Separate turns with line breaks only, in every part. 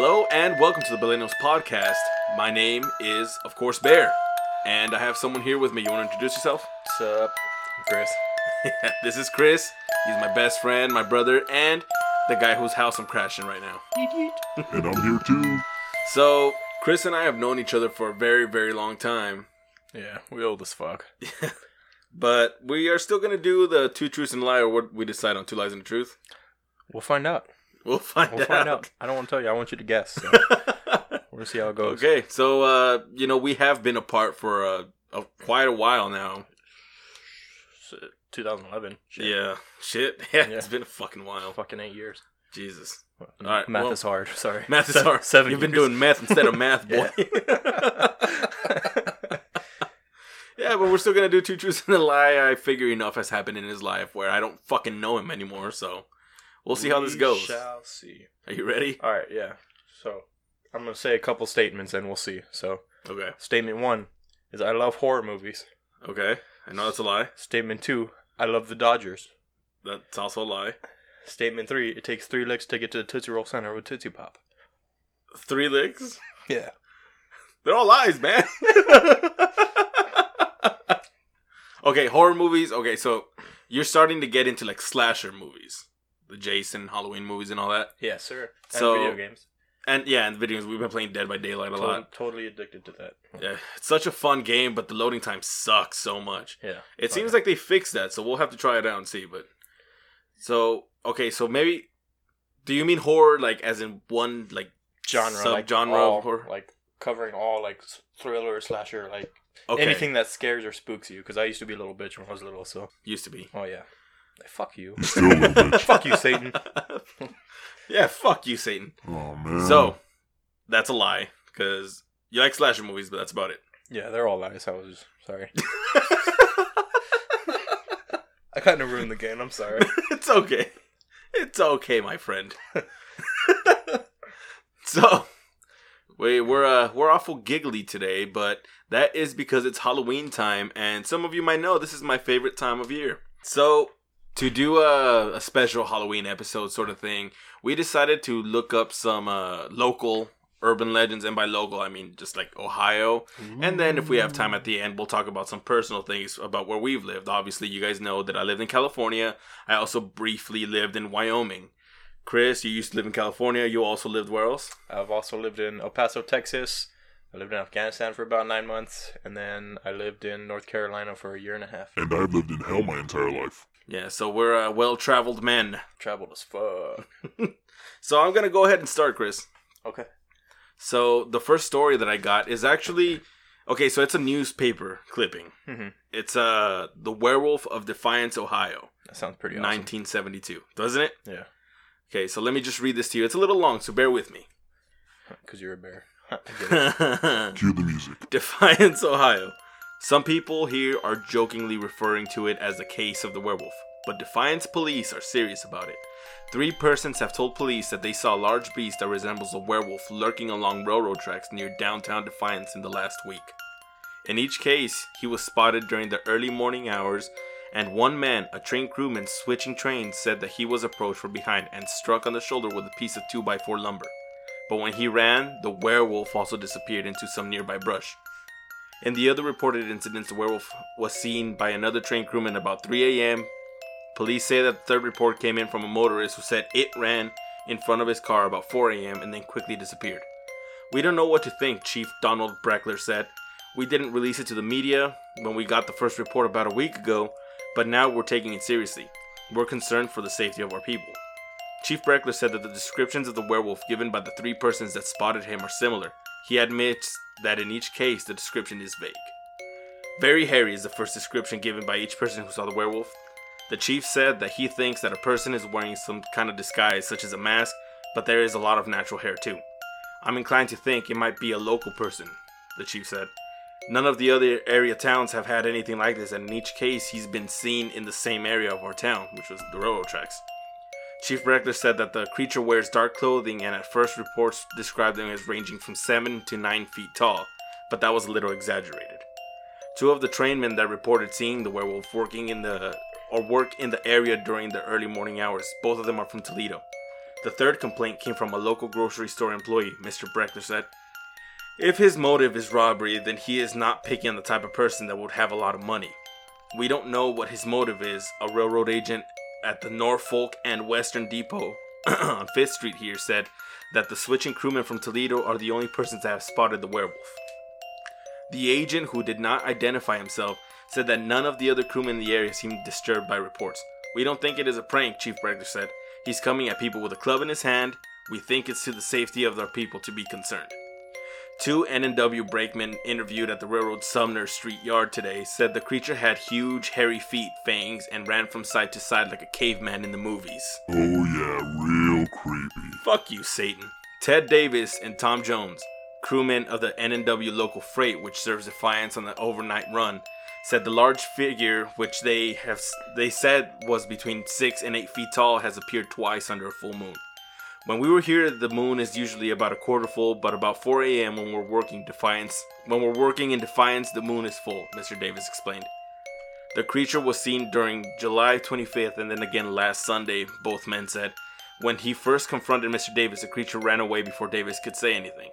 Hello and welcome to the Billennials Podcast. My name is, of course, Bear, and I have someone here with me. You want to introduce yourself?
What's up, Chris?
this is Chris. He's my best friend, my brother, and the guy whose house I'm crashing right now.
And I'm here too.
So, Chris and I have known each other for a very, very long time,
Yeah, we old as fuck.
but we are still going to do the two truths and a lie, or what we decide on two lies and a truth.
We'll find out.
We'll find
We'll
out.
find out. I don't want to tell you. I want you to guess. So we'll see how it goes.
okay, so, uh, you know, we have been apart for uh, a, quite a while now.
2011. Shit.
Yeah, shit. Yeah,
Yeah.
it's been a fucking while.
Fucking eight years.
Jesus.
All
right,
Math
well-
is hard. Sorry.
Math is hard.
Seven.
You've been doing math instead of math, boy. yeah, but we're still gonna do two truths and a lie. I figure enough has happened in his life where I don't fucking know him anymore. So we'll see how this goes.
Shall see.
Are you ready?
All right. Yeah. So I'm gonna say a couple statements and we'll see. So
Okay.
statement one is I love horror movies.
Okay. I know that's a lie.
Statement two, I love the Dodgers.
That's also a lie.
Statement three, it takes three licks to get to the Tootsie Roll Center with Tootsie Pop.
Three licks.
Yeah.
They're all lies, man. okay, horror movies. Okay, so you're starting to get into like slasher movies, the Jason, Halloween movies, and all that.
Yeah, sir. And
So-
video games.
And yeah, the videos we've been playing Dead by Daylight a
To-
lot.
totally addicted to that.
Yeah, it's such a fun game, but the loading time sucks so much.
Yeah.
It seems like they fixed that, so we'll have to try it out and see. But so okay, so maybe do you mean horror like as in one like
genre, like
subgenre
all,
of horror?
like covering all like thriller, slasher, like
Okay,
anything that scares or spooks you. Because I used to be a little bitch when I was little. So
used to be.
oh yeah, fuck you,
You still a little bitch.
fuck you, Satan.
yeah, fuck you, Satan.
Oh man.
So that's a lie because you like slasher movies, but that's about it.
Yeah, they're all lies. I was just, sorry. I kind of ruined the game. I'm sorry.
it's okay. It's okay, my friend. so we we're uh, we're awful giggly today, but that is because it's Halloween time, and some of you might know this is my favorite time of year. So to do a, a special Halloween episode sort of thing, we decided to look up some uh, local urban legends, and by local I mean just like Ohio. And then if we have time at the end, we'll talk about some personal things about where we've lived. Obviously, you guys know that I lived in California. I also briefly lived in Wyoming. Chris, you used to live in California. You also lived where else?
I've also lived in El Paso, Texas. I lived in Afghanistan for about nine months, and then I lived in North Carolina for a year and a half.
And I've lived in hell my entire life.
Yeah, so we're uh, well-traveled men.
Traveled as fuck.
So I'm gonna go ahead and start, Chris.
Okay.
So the first story that I got is actually okay. So it's a newspaper clipping.
Mhm.
It's uh the Werewolf of Defiance, Ohio,
That sounds pretty awesome.
1972, doesn't it?
Yeah,
Okay, so let me just read this to you. It's a little long, so bear with me.
because you're a bear. I.
Cue the music.
Defiance, Ohio. Some people here are jokingly referring to it as the case of the werewolf, but Defiance police are serious about it. Three persons have told police that they saw a large beast that resembles a werewolf lurking along railroad tracks near downtown Defiance in the last week. In each case, he was spotted during the early morning hours, and one man, a train crewman switching trains, said that he was approached from behind and struck on the shoulder with a piece of 2x4 lumber. But when he ran, the werewolf also disappeared into some nearby brush. In the other reported incidents, the werewolf was seen by another train crewman about 3 a.m. Police say that the third report came in from a motorist who said it ran in front of his car about 4 a.m. and then quickly disappeared. We don't know what to think, Chief Donald Breckler said. We didn't release it to the media when we got the first report about a week ago, but now we're taking it seriously. We're concerned for the safety of our people. Chief Breckler said that the descriptions of the werewolf given by the three persons that spotted him are similar. He admits that in each case the description is vague. Very hairy is the first description given by each person who saw the werewolf. The chief said that he thinks that a person is wearing some kind of disguise, such as a mask, but there is a lot of natural hair too. I'm inclined to think it might be a local person, the chief said. None of the other area towns have had anything like this, and in each case, he's been seen in the same area of our town, which was the railroad tracks. Chief Breckler said that the creature wears dark clothing, and at first reports described them as ranging from 7 to 9 feet tall, but that was a little exaggerated. Two of the trainmen that reported seeing the werewolf working in the or work in the area during the early morning hours. Both of them are from Toledo. The third complaint came from a local grocery store employee, Mr. Breckler said. If his motive is robbery, then he is not picking on the type of person that would have a lot of money. We don't know what his motive is, a railroad agent at the Norfolk and Western Depot on 5th Street here said that the switching crewmen from Toledo are the only persons that have spotted the werewolf. The agent, who did not identify himself, said that none of the other crewmen in the area seemed disturbed by reports. We don't think it is a prank, Chief Breckler said. He's coming at people with a club in his hand. We think it's to the safety of our people to be concerned. Two N&W brakemen interviewed at the railroad Sumner Street yard today said the creature had huge, hairy feet, fangs, and ran from side to side like a caveman in the movies.
Oh yeah, real creepy.
Fuck you, Satan. Ted Davis and Tom Jones, crewmen of the N&W local freight which serves Defiance on the overnight run, said the large figure which they have they said was between 6 and 8 feet tall has appeared twice under a full moon. When we were here, the moon is usually about a quarter full, but about 4 a.m. when we're working Defiance, when we're working in Defiance, the moon is full. Mr. Davis explained. The creature was seen during July 25th and then again last Sunday. Both men said. When he first confronted Mr. Davis, the creature ran away before Davis could say anything.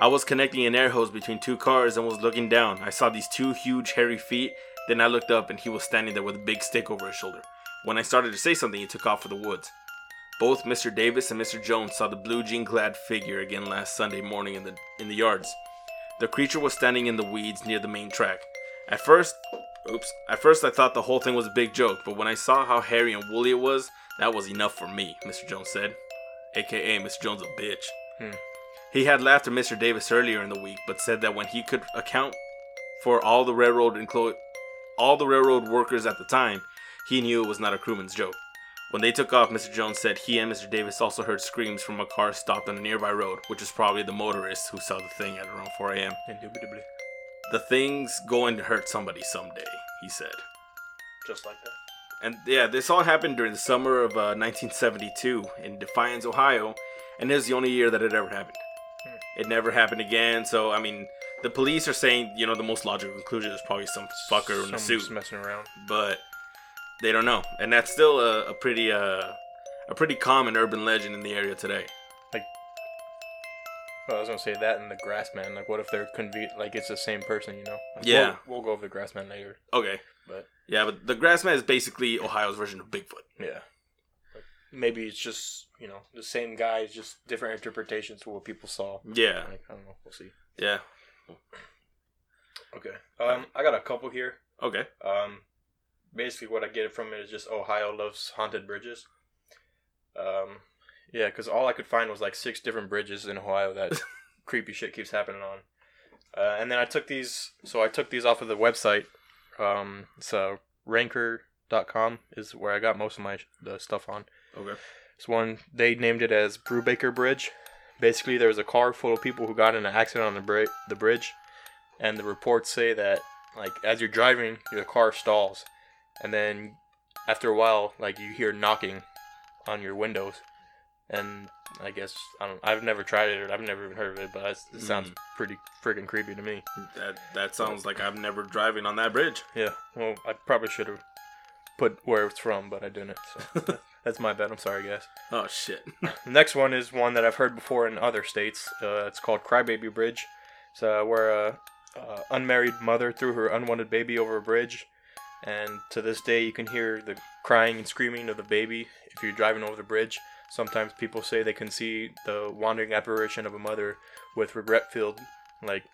I was connecting an air hose between two cars and was looking down. I saw these two huge hairy feet. Then I looked up and he was standing there with a big stick over his shoulder. When I started to say something, he took off for the woods. Both Mr. Davis and Mr. Jones saw the blue jean clad figure again last Sunday morning in the in the yards. The creature was standing in the weeds near the main track. At first, oops, at first I thought the whole thing was a big joke, but when I saw how hairy and woolly it was, that was enough for me, Mr. Jones said. AKA Mr. Jones a bitch.
Hmm.
He had laughed at Mr. Davis earlier in the week, but said that when he could account for all the railroad inclo- all the railroad workers at the time, he knew it was not a crewman's joke. When they took off, Mr. Jones said he and Mr. Davis also heard screams from a car stopped on a nearby road, which was probably the motorist who saw the thing at around 4 a.m.
Indubitably.
The thing's going to hurt somebody someday, he said.
Just like that.
And yeah, this all happened during the summer of uh, 1972 in Defiance, Ohio, and it was the only year that it ever happened.
Hmm.
It never happened again, so I mean, the police are saying, you know, the most logical conclusion is probably some fucker in a
Someone's
suit,
messing around.
but they don't know, and that's still a, a pretty uh, a pretty common urban legend in the area today.
Well, I was gonna say that and the Grassman. Like, what if they're conve- like it's the same person? You know? Like,
Yeah.
We'll, we'll go over the Grassman later,
Okay,
but
yeah, but the Grassman is basically Ohio's version of Bigfoot.
yeah. Like, maybe it's just you know the same guy, just different interpretations for what people saw.
Yeah,
Like, I don't know. We'll see.
yeah,
Okay. Um, I got a couple here.
okay,
Um, basically, what I get from it is just Ohio loves haunted bridges. Um, yeah, because all I could find was like six different bridges in Ohio that creepy shit keeps happening on. Uh, and then I took these, so I took these off of the website. Um, it's uh, ranker.com is where I got most of my the stuff on.
okay.
This one they named it as Brubaker Bridge. Basically, there was a car full of people who got in an accident on the bri- the bridge, and the reports say that like as you're driving, your car stalls, and then after a while, like you hear knocking on your windows, and I guess I don't. I've never tried it, or I've never even heard of it, but it sounds
Mm.
pretty freaking creepy to me.
That that sounds like I'm never driving on that bridge.
Yeah. Well, I probably should have put where it's from, but I didn't. So that's my bad. I'm sorry, guys.
Oh shit.
The next one is one that I've heard before in other states. Uh, it's called Crybaby Bridge. It's uh, where a, a unmarried mother threw her unwanted baby over a bridge, and to this day you can hear the crying and screaming of the baby if you're driving over the bridge. Sometimes people say they can see the wandering apparition of a mother with regret filled, like,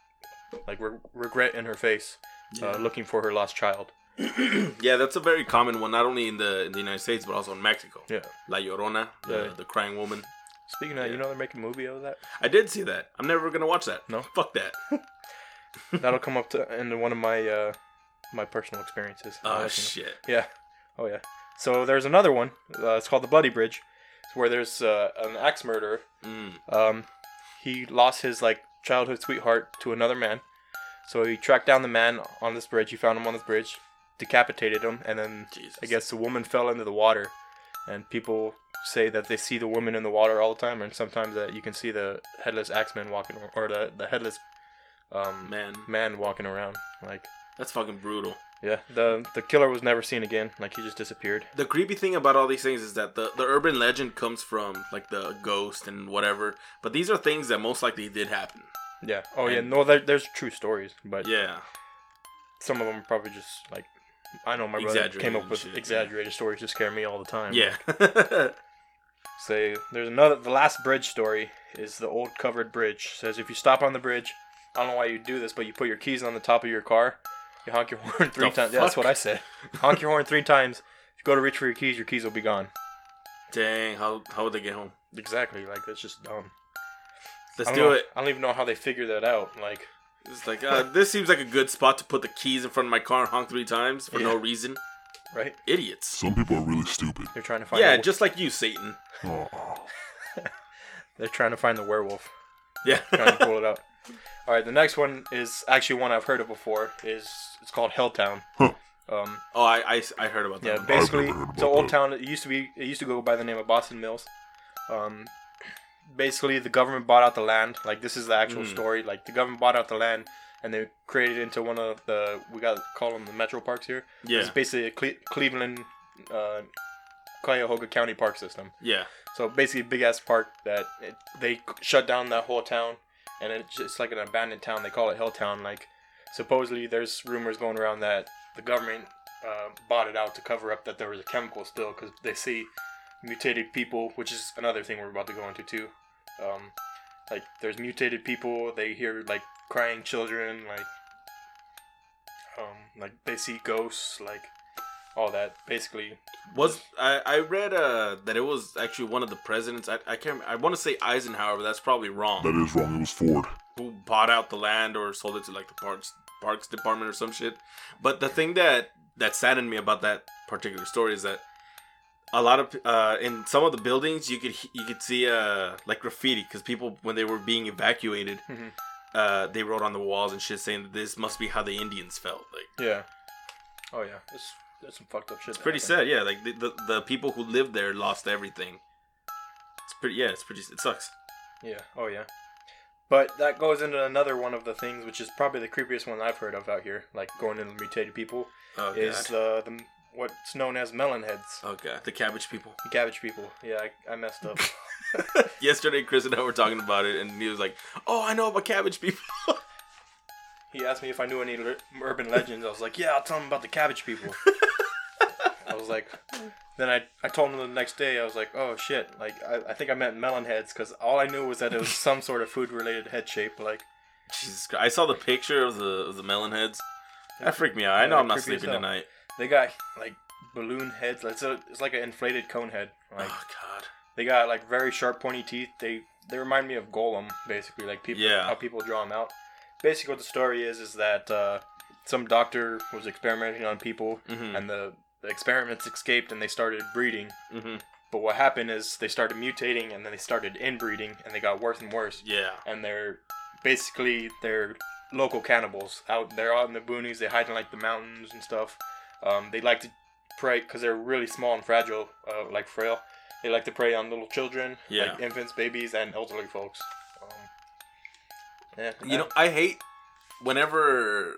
like re- regret in her face, uh, looking for her lost child.
yeah, that's a very common one, not only in the in the United States but also in Mexico.
Yeah.
La Llorona, the,
Yeah.
the crying woman.
Speaking of, that, you know they're making a movie out of that.
I did see that. I'm never gonna watch that.
No?
fuck that.
That'll come up to into one of my uh, my personal experiences.
Oh shit.
Yeah. Oh yeah. So there's another one. Uh, it's called the Bloody Bridge. It's where there's uh, an axe murderer.
Mm.
Um, he lost his like childhood sweetheart to another man. So he tracked down the man on this bridge. He found him on this bridge, decapitated him, and then
Jesus.
I guess the woman fell into the water. And people say that they see the woman in the water all the time, and sometimes that you can see the headless axeman walking, or the the headless um,
man,
man walking around. Like
that's fucking brutal.
Yeah, the the killer was never seen again. Like he just disappeared.
The creepy thing about all these things is that the, the urban legend comes from like the ghost and whatever, but these are things that most likely did happen.
Yeah. Oh yeah. No, there, there's true stories, but
Yeah.
some of them are probably just like I know my brother came up with
shit, yeah.
exaggerated stories to scare me all the time.
Yeah.
Say there's another. The last bridge story is the old covered bridge. Says if you stop on the bridge, I don't know why you do this, but you put your keys on the top of your car. You honk your horn three times. Yeah, that's what I said. honk your horn three times. If you go to reach for your keys, your keys will be gone.
Dang, how how would they get home?
Exactly. Like that's just dumb.
Let's do
know-
it.
I don't even know how they figure that out. Like,
It's like uh, this seems like a good spot to put the keys in front of my car and honk three times for no reason.
right?
Idiots.
Some people are really stupid.
They're trying to find.
Yeah,
the,
just like you, Satan.
Oh,
they're trying to find the werewolf.
Yeah.
trying to pull it out. All right, the next one is actually one I've heard of before. Is it's called Helltown.
Huh.
Um,
oh, I, I, I heard about that.
yeah,
one.
basically,
never heard
it's an old town. It used to be. It used to go by the name of Boston Mills. Um, basically, the government bought out the land. Like this is the actual
Mm.
story. Like the government bought out the land, and they created it into one of the we got call them the metro parks here.
yeah,
It's basically a Cle- Cleveland, uh, Cuyahoga County park system.
yeah.
So basically, big ass park that it, they shut down that whole town, and it's just like an abandoned town. They call it Helltown. Like supposedly, there's rumors going around that the government uh, bought it out to cover up that there was a chemical still because they see mutated people, which is another thing we're about to go into too. Um, like there's mutated people. They hear like crying children. Like um, like they see ghosts. Like all that. Basically,
Was I, I read uh that it was actually one of the presidents. I, I can't. I want to say Eisenhower, but that's probably wrong.
that is wrong. It was Ford.
who bought out the land or sold it to like the parks parks department or some shit. But the thing that that saddened me about that particular story is that a lot of uh, in some of the buildings you could you could see uh like graffiti because people when they were being evacuated
Mhm.
uh they wrote on the walls and shit saying that this must be how the Indians felt like
yeah. Oh yeah, it's that's some fucked up shit.
it's pretty sad yeah like the, the the people who lived there lost everything it's pretty yeah it's pretty it sucks
Yeah. Oh yeah. But that goes into another one of the things, which is probably the creepiest one I've heard of out here, like going into mutated people,
oh
is uh, the what's known as melon heads,
oh god the cabbage people
the cabbage people. Yeah, I, I messed up.
yesterday Chris and I were talking about it and he was like oh I know about cabbage people
he asked me if I knew any le- urban legends. I was like, yeah, I'll tell him about the cabbage people. I was like, then I, I told him the next day. I was like, oh shit, like I, I think I meant melon heads because all I knew was that it was some sort of food related head shape. Like
Jesus Christ. I saw the picture of the of the melon heads. That freaked me out. I know I'm not
creepy as
sleeping
hell.
tonight.
they got like balloon heads. It's a, it's like an inflated cone head. Like
oh god.
they got like very sharp pointy teeth. They they remind me of Gollum basically. Like people
Yeah.
how people draw them out. Basically, what the story is is that uh, some doctor was experimenting on people,
Mhm.
and the, the experiments escaped, and they started breeding.
Mhm.
But what happened is they started mutating, and then they started inbreeding, and they got worse and worse.
Yeah.
And they're basically they're local cannibals. Out they're out in the boonies. They hide in like the mountains and stuff. Um, they like to prey because they're really small and fragile, uh, like frail. They like to prey on little children,
Yeah.
like infants, babies, and elderly folks. Yeah,
You know, I hate whenever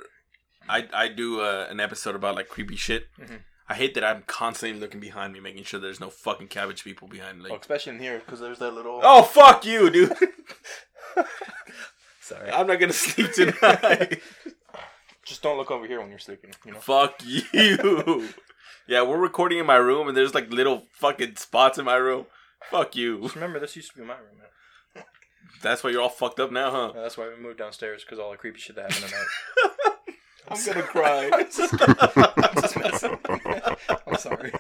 I I do uh, an episode about like creepy shit.
Mhm.
I hate that I'm constantly looking behind me, making sure there's no fucking cabbage people behind.
oh,
Like,
especially in here because there's that little.
oh fuck you, dude.
sorry.
I'm not gonna sleep tonight.
Just don't look over here when you're sleeping. You know.
fuck you. Yeah, we're recording in my room, and there's like little fucking spots in my room. Fuck you.
Just remember, this used to be my room, man.
That's why you're all fucked up now, huh?
Yeah, that's why we moved downstairs because all the creepy shit that happened tonight.
I'm gonna cry.
Just messing. I'm sorry.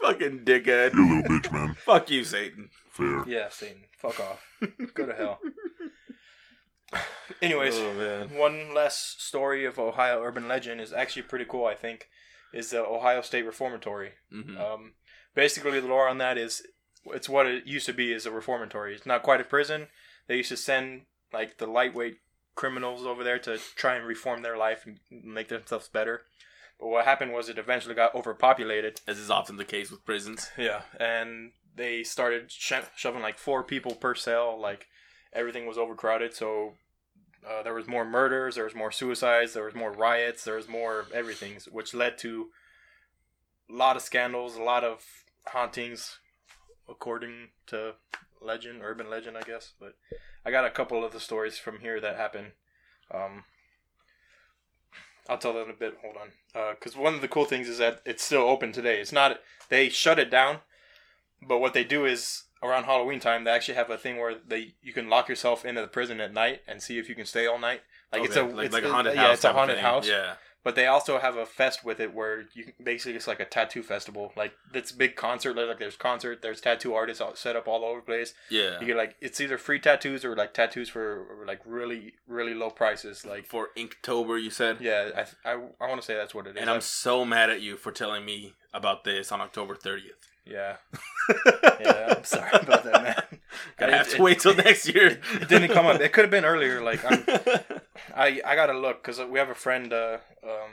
Fucking dickhead.
You little bitch, man.
Fuck you, Satan.
Fair.
Yeah, Satan. Fuck off. Go to hell. Anyways,
Oh man.
one last story of Ohio urban legend is actually pretty cool. I think is the Ohio State Reformatory.
hmm
Um, basically, the lore on that is it's what it used to be is a reformatory. It's not quite a prison. They used to send like the lightweight criminals over there to try and reform their life and make themselves better. But what happened was it eventually got overpopulated.
As is often the case with prisons.
Yeah, and they started sho- shoving like four people per cell. Like everything was overcrowded, so uh, there was more murders, there was more suicides, there was more riots, there was more everything, which led to a lot of scandals, a lot of hauntings, according to legend, urban legend, I guess. But I got a couple of the stories from here that happened. Um, I'll tell them in a bit. Hold on, because one of the cool things is that it's still open today. It's not they shut it down, but what they do is around Halloween time they actually have a thing where they you can lock yourself into the prison at night and see if you can stay all night. Like it's a
like,
it's
like a
a-
haunted
yeah, it's a haunted
thing.
house.
Yeah.
But they also have a fest with it where you basically it's like a tattoo festival. Like it's big concert. Like there's concert. There's tattoo artists all set up all over the place.
Yeah.
You get like it's either free tattoos or like tattoos for like really really low prices. Like
For Inktober, you said.
yeah, I I, I want to say that's what it is.
And I'm so mad at you for telling me about this on October 30th.
Yeah yeah. I'm sorry about that, man.
Gotta have to
it-
wait till next year.
It didn't come up. It could have been earlier. Like I'm, I I gotta look because we have a friend. Uh, um,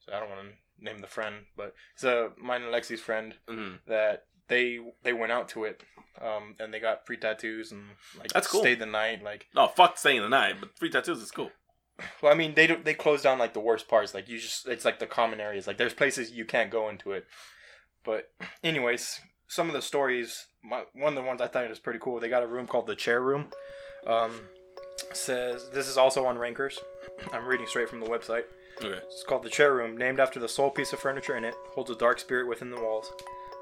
so I don't want to name the friend, but it's a mine and Lexi's friend
Mhm.
that they they went out to it, um, and they got free tattoos and like
That's cool.
stayed the night. Like,
Oh, fuck staying the night, but free tattoos is cool.
well, I mean they do, they closed down like the worst parts. Like you just it's like the common areas. Like there's places you can't go into it. But anyways, some of the stories. My, one of the ones I thought was pretty cool. They got a room called the chair room. Um, says this is also on Rankers. I'm reading straight from the website.
Okay.
It's called the chair room, named after the sole piece of furniture in it. Holds a dark spirit within the walls.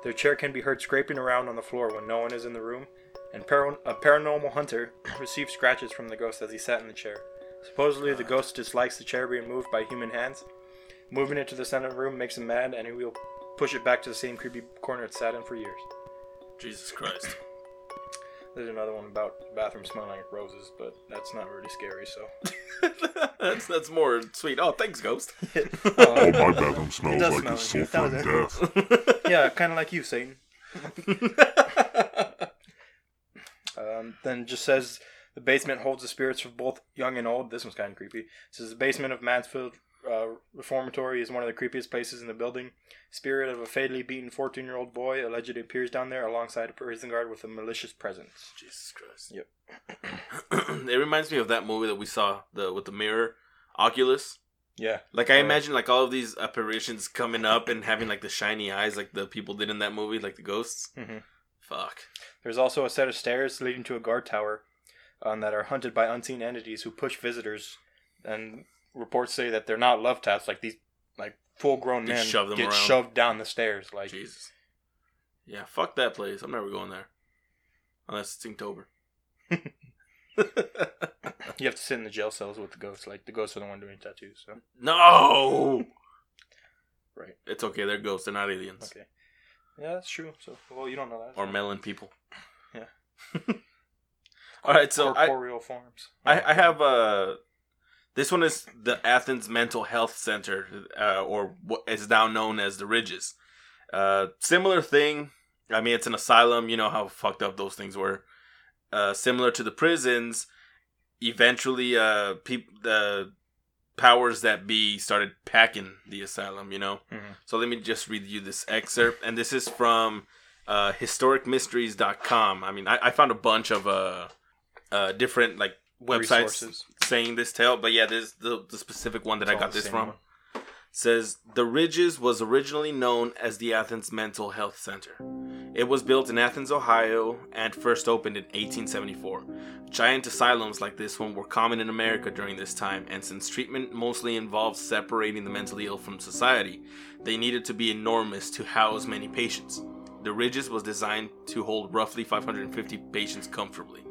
Their chair can be heard scraping around on the floor when no one is in the room, and par- a paranormal hunter received scratches from the ghost as he sat in the chair. Supposedly, the ghost dislikes the chair being moved by human hands. Moving it to the center of the room makes him mad, and he will push it back to the same creepy corner it sat in for years.
Jesus Christ.
There's another one about the bathroom smelling like roses, but that's not really scary. So,
that's that's more sweet. Oh, thanks, Ghost.
Oh, my bathroom smells
does
like
smell
a
like
sulfur
doesn't
death.
yeah, kind of like you, Satan. Um, then just says the basement holds the spirits of both young and old. This one's kind of creepy. It says the basement of Mansfield uh, Reformatory is one of the creepiest places in the building. Spirit of a fatally beaten 14 year old boy allegedly appears down there alongside a prison guard with a malicious presence.
Jesus Christ.
Yep.
it reminds me of that movie that we saw the with the mirror, Oculus.
Yeah.
Like I
Oh.
imagine like all of these apparitions coming up and having like the shiny eyes like the people did in that movie, like the ghosts.
Mhm.
Fuck.
There's also a set of stairs leading to a guard tower um, that are hunted by unseen entities who push visitors. And reports say that they're not love taps, like these like full grown men
shove them
get
around.
shoved down the stairs. Like
Jesus. Yeah, fuck that place. I'm never going there. Unless it's Inktober.
you have to sit in the jail cells with the ghosts. Like the ghosts are the one doing tattoos. So
no.
Right.
It's okay. They're ghosts. They're not aliens
okay, yeah, that's true. So well, you don't know that.
or melon people.
Yeah.
All right. So I,
corporeal forms.
I, I have uh this one is the Athens Mental Health Center, uh, or what is now known as the Ridges. Uh, similar thing. I mean, it's an asylum. You know how fucked up those things were. Uh, similar to the prisons. Eventually, uh, peop- the powers that be started packing the asylum. You know.
Mhm.
So let me just read you this excerpt, and this is from uh, historicmysteries.com. I mean, I, I found a bunch of uh, uh, different like websites
Resources.
Saying this tale, but yeah, this the the specific one that
It's
I got this from.
one.
Says the Ridges was originally known as the Athens Mental Health Center. It was built in Athens, Ohio, and first opened in 1874. Giant asylums like this one were common in America during this time, and since treatment mostly involved separating the mentally ill from society, they needed to be enormous to house many patients. The Ridges was designed to hold roughly 550 patients comfortably.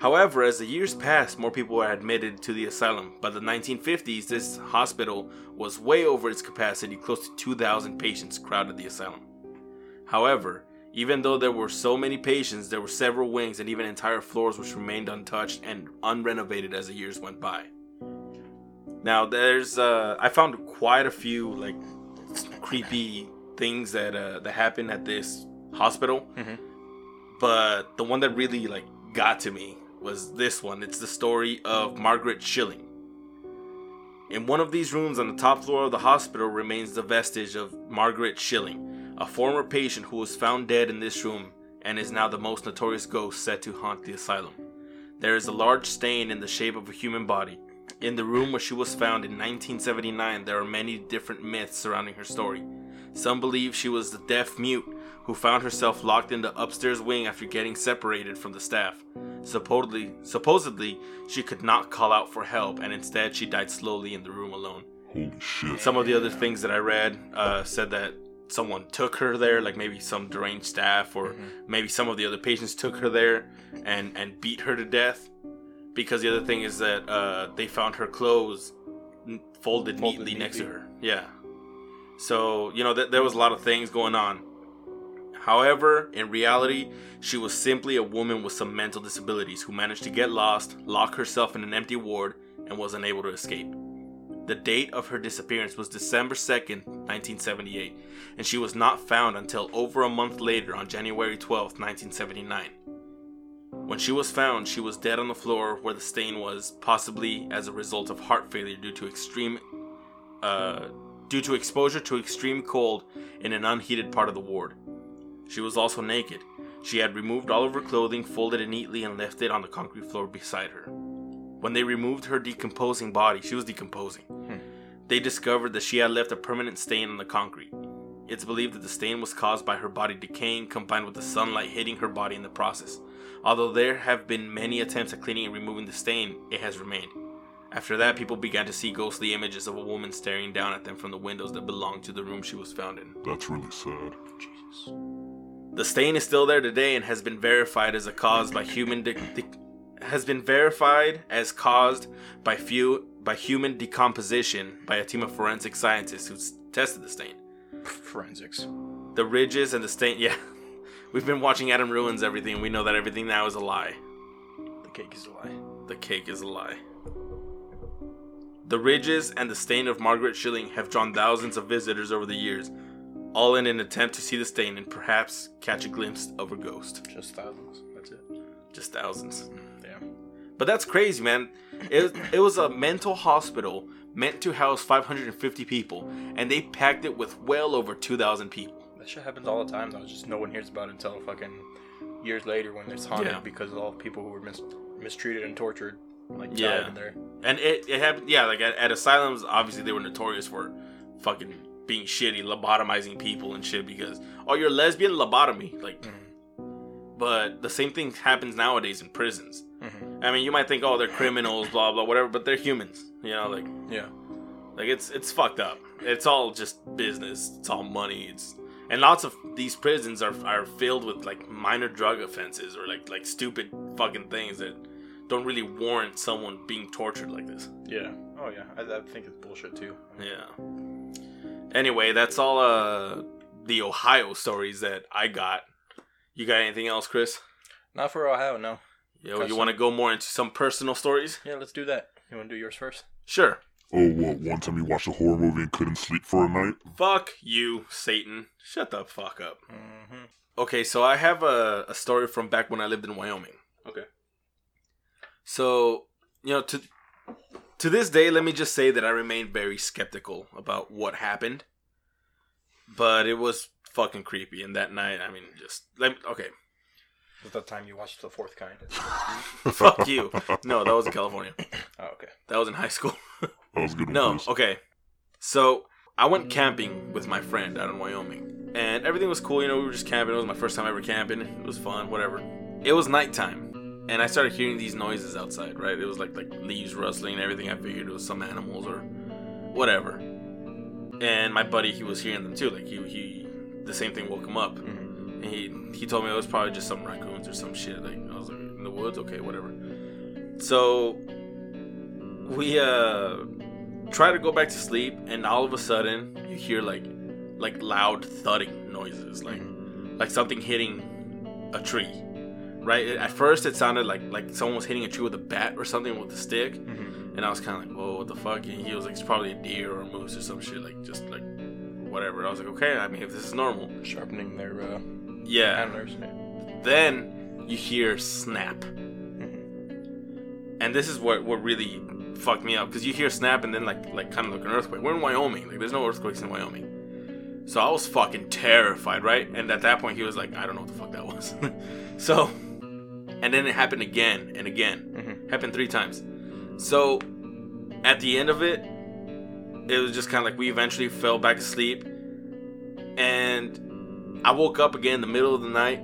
However, as the years passed, more people were admitted to the asylum. By the 1950s, this hospital was way over its capacity, close to 2,000 patients crowded the asylum. However, even though there were so many patients, there were several wings and even entire floors which remained untouched and unrenovated as the years went by. Now, there's uh, I found quite a few like creepy things that uh, that happened at this hospital,
Mhm.
but the one that really like got to me was this one. It's the story of Margaret Schilling. In one of these rooms on the top floor of the hospital remains the vestige of Margaret Schilling, a former patient who was found dead in this room and is now the most notorious ghost said to haunt the asylum. There is a large stain in the shape of a human body. In the room where she was found in 1979, there are many different myths surrounding her story. Some believe she was the deaf mute who found herself locked in the upstairs wing after getting separated from the staff. Supposedly, supposedly, she could not call out for help, and instead she died slowly in the room alone.
Holy shit.
Some of the other things that I read uh, said that someone took her there, like maybe some deranged staff, or maybe some of the other patients took her there and and beat her to death. Because the other thing is that uh, they found her clothes folded,
Folded
neatly, next to her. Yeah. So you know th- there was a lot of things going on. However, in reality, she was simply a woman with some mental disabilities who managed to get lost, lock herself in an empty ward, and was unable to escape. The date of her disappearance was December 2nd, 1978, and she was not found until over a month later on January 12th, 1979. When she was found, she was dead on the floor where the stain was, possibly as a result of heart failure due to extreme uh, due to exposure to extreme cold in an unheated part of the ward. She was also naked. She had removed all of her clothing, folded it neatly, and left it on the concrete floor beside her. When they removed her decomposing body, she was decomposing. Hmm. They discovered that she had left a permanent stain on the concrete. It's believed that the stain was caused by her body decaying combined with the sunlight hitting her body in the process. Although there have been many attempts at cleaning and removing the stain, it has remained. After that, people began to see ghostly images of a woman staring down at them from the windows that belonged to the room she was found in.
That's really sad.
The stain is still there today and has been verified as a cause by human de- de- has been verified as caused by few by human decomposition by a team of forensic scientists who tested the stain.
Forensics.
The ridges and the stain, yeah. We've been watching Adam Ruins everything. We know that everything now is a lie.
The cake is a lie.
The cake is a lie. The ridges and the stain of Margaret Schilling have drawn thousands of visitors over the years, all in an attempt to see the stain and perhaps catch a glimpse of a ghost.
Just thousands. That's it.
Just thousands.
Damn.
But that's crazy, man. It, it was a mental hospital meant to house 550 people, and they packed it with well over 2,000 people.
That shit happens all the time though. Just no one hears about it until fucking years later when it's haunted
Yeah.
because of all the people who were mis- mistreated and tortured, like
Yeah.
died in there.
And it, it happened, yeah, like at, at asylums, obviously they were notorious for fucking being shitty, lobotomizing people and shit because, oh, you're a lesbian, lobotomy. Like, but the same thing happens nowadays in prisons.
Mhm.
I mean, you might think, oh, they're criminals, blah, blah, whatever, but they're humans. You know, like,
Yeah.
Like it's it's fucked up. It's all just business. It's all money. It's and lots of these prisons are are filled with like minor drug offenses or like like stupid fucking things that don't really warrant someone being tortured like this.
Yeah. Oh yeah. I, I think it's bullshit too.
Yeah. Anyway, that's all uh the Ohio stories that I got. You got anything else, Chris?
Not for Ohio, no.
Yo,
Got
you want to go more into some personal stories?
Yeah, let's do that. You want to do yours first?
Sure.
Oh, what? One time you watched a horror movie and couldn't sleep for a night?
Fuck you, Satan. Shut the fuck up.
Mm-hmm.
Okay, so I have a, a story from back when I lived in Wyoming.
Okay.
So, you know, to to this day, let me just say that I remain very skeptical about what happened. But it was fucking creepy, and that night, I mean, just let me, okay.
Was that time you watched The Fourth Kind?
Fuck you. No, that was in California.
Oh, okay.
That was in high school.
That was good.
No,
Chris.
okay. So I went camping with my friend out in Wyoming, and everything was cool. You know, we were just camping. It was my first time ever camping. It was fun, whatever. It was nighttime, and I started hearing these noises outside. Right, it was like like leaves rustling and everything. I figured it was some animals or whatever. And my buddy, he was hearing them too. Like he he, the same thing woke him up.
Mm-hmm.
And he he told me it was probably just some raccoons or some shit. Like I was like in the woods, okay, whatever. So we uh try to go back to sleep, and all of a sudden you hear like like loud thudding noises, like like something hitting a tree. Right. At first, it sounded like like someone was hitting a tree with a bat or something with a stick,
Mm-hmm.
and I was kind of like, "Whoa, what the fuck?" And he was like, "It's probably a deer or a moose or some shit, like just like whatever." I was like, "Okay, I mean, if this is normal."
Sharpening their uh,
Yeah.
antlers.
Then you hear snap. And this is what what really fucked me up because you hear snap and then like like kind of like an earthquake. We're in Wyoming, like there's no earthquakes in Wyoming. So I was fucking terrified, right? And at that point he was like, I don't know what the fuck that was. so and then it happened again and again.
Mhm.
Happened three times. So at the end of it, it was just kind of like we eventually fell back asleep, and I woke up again in the middle of the night,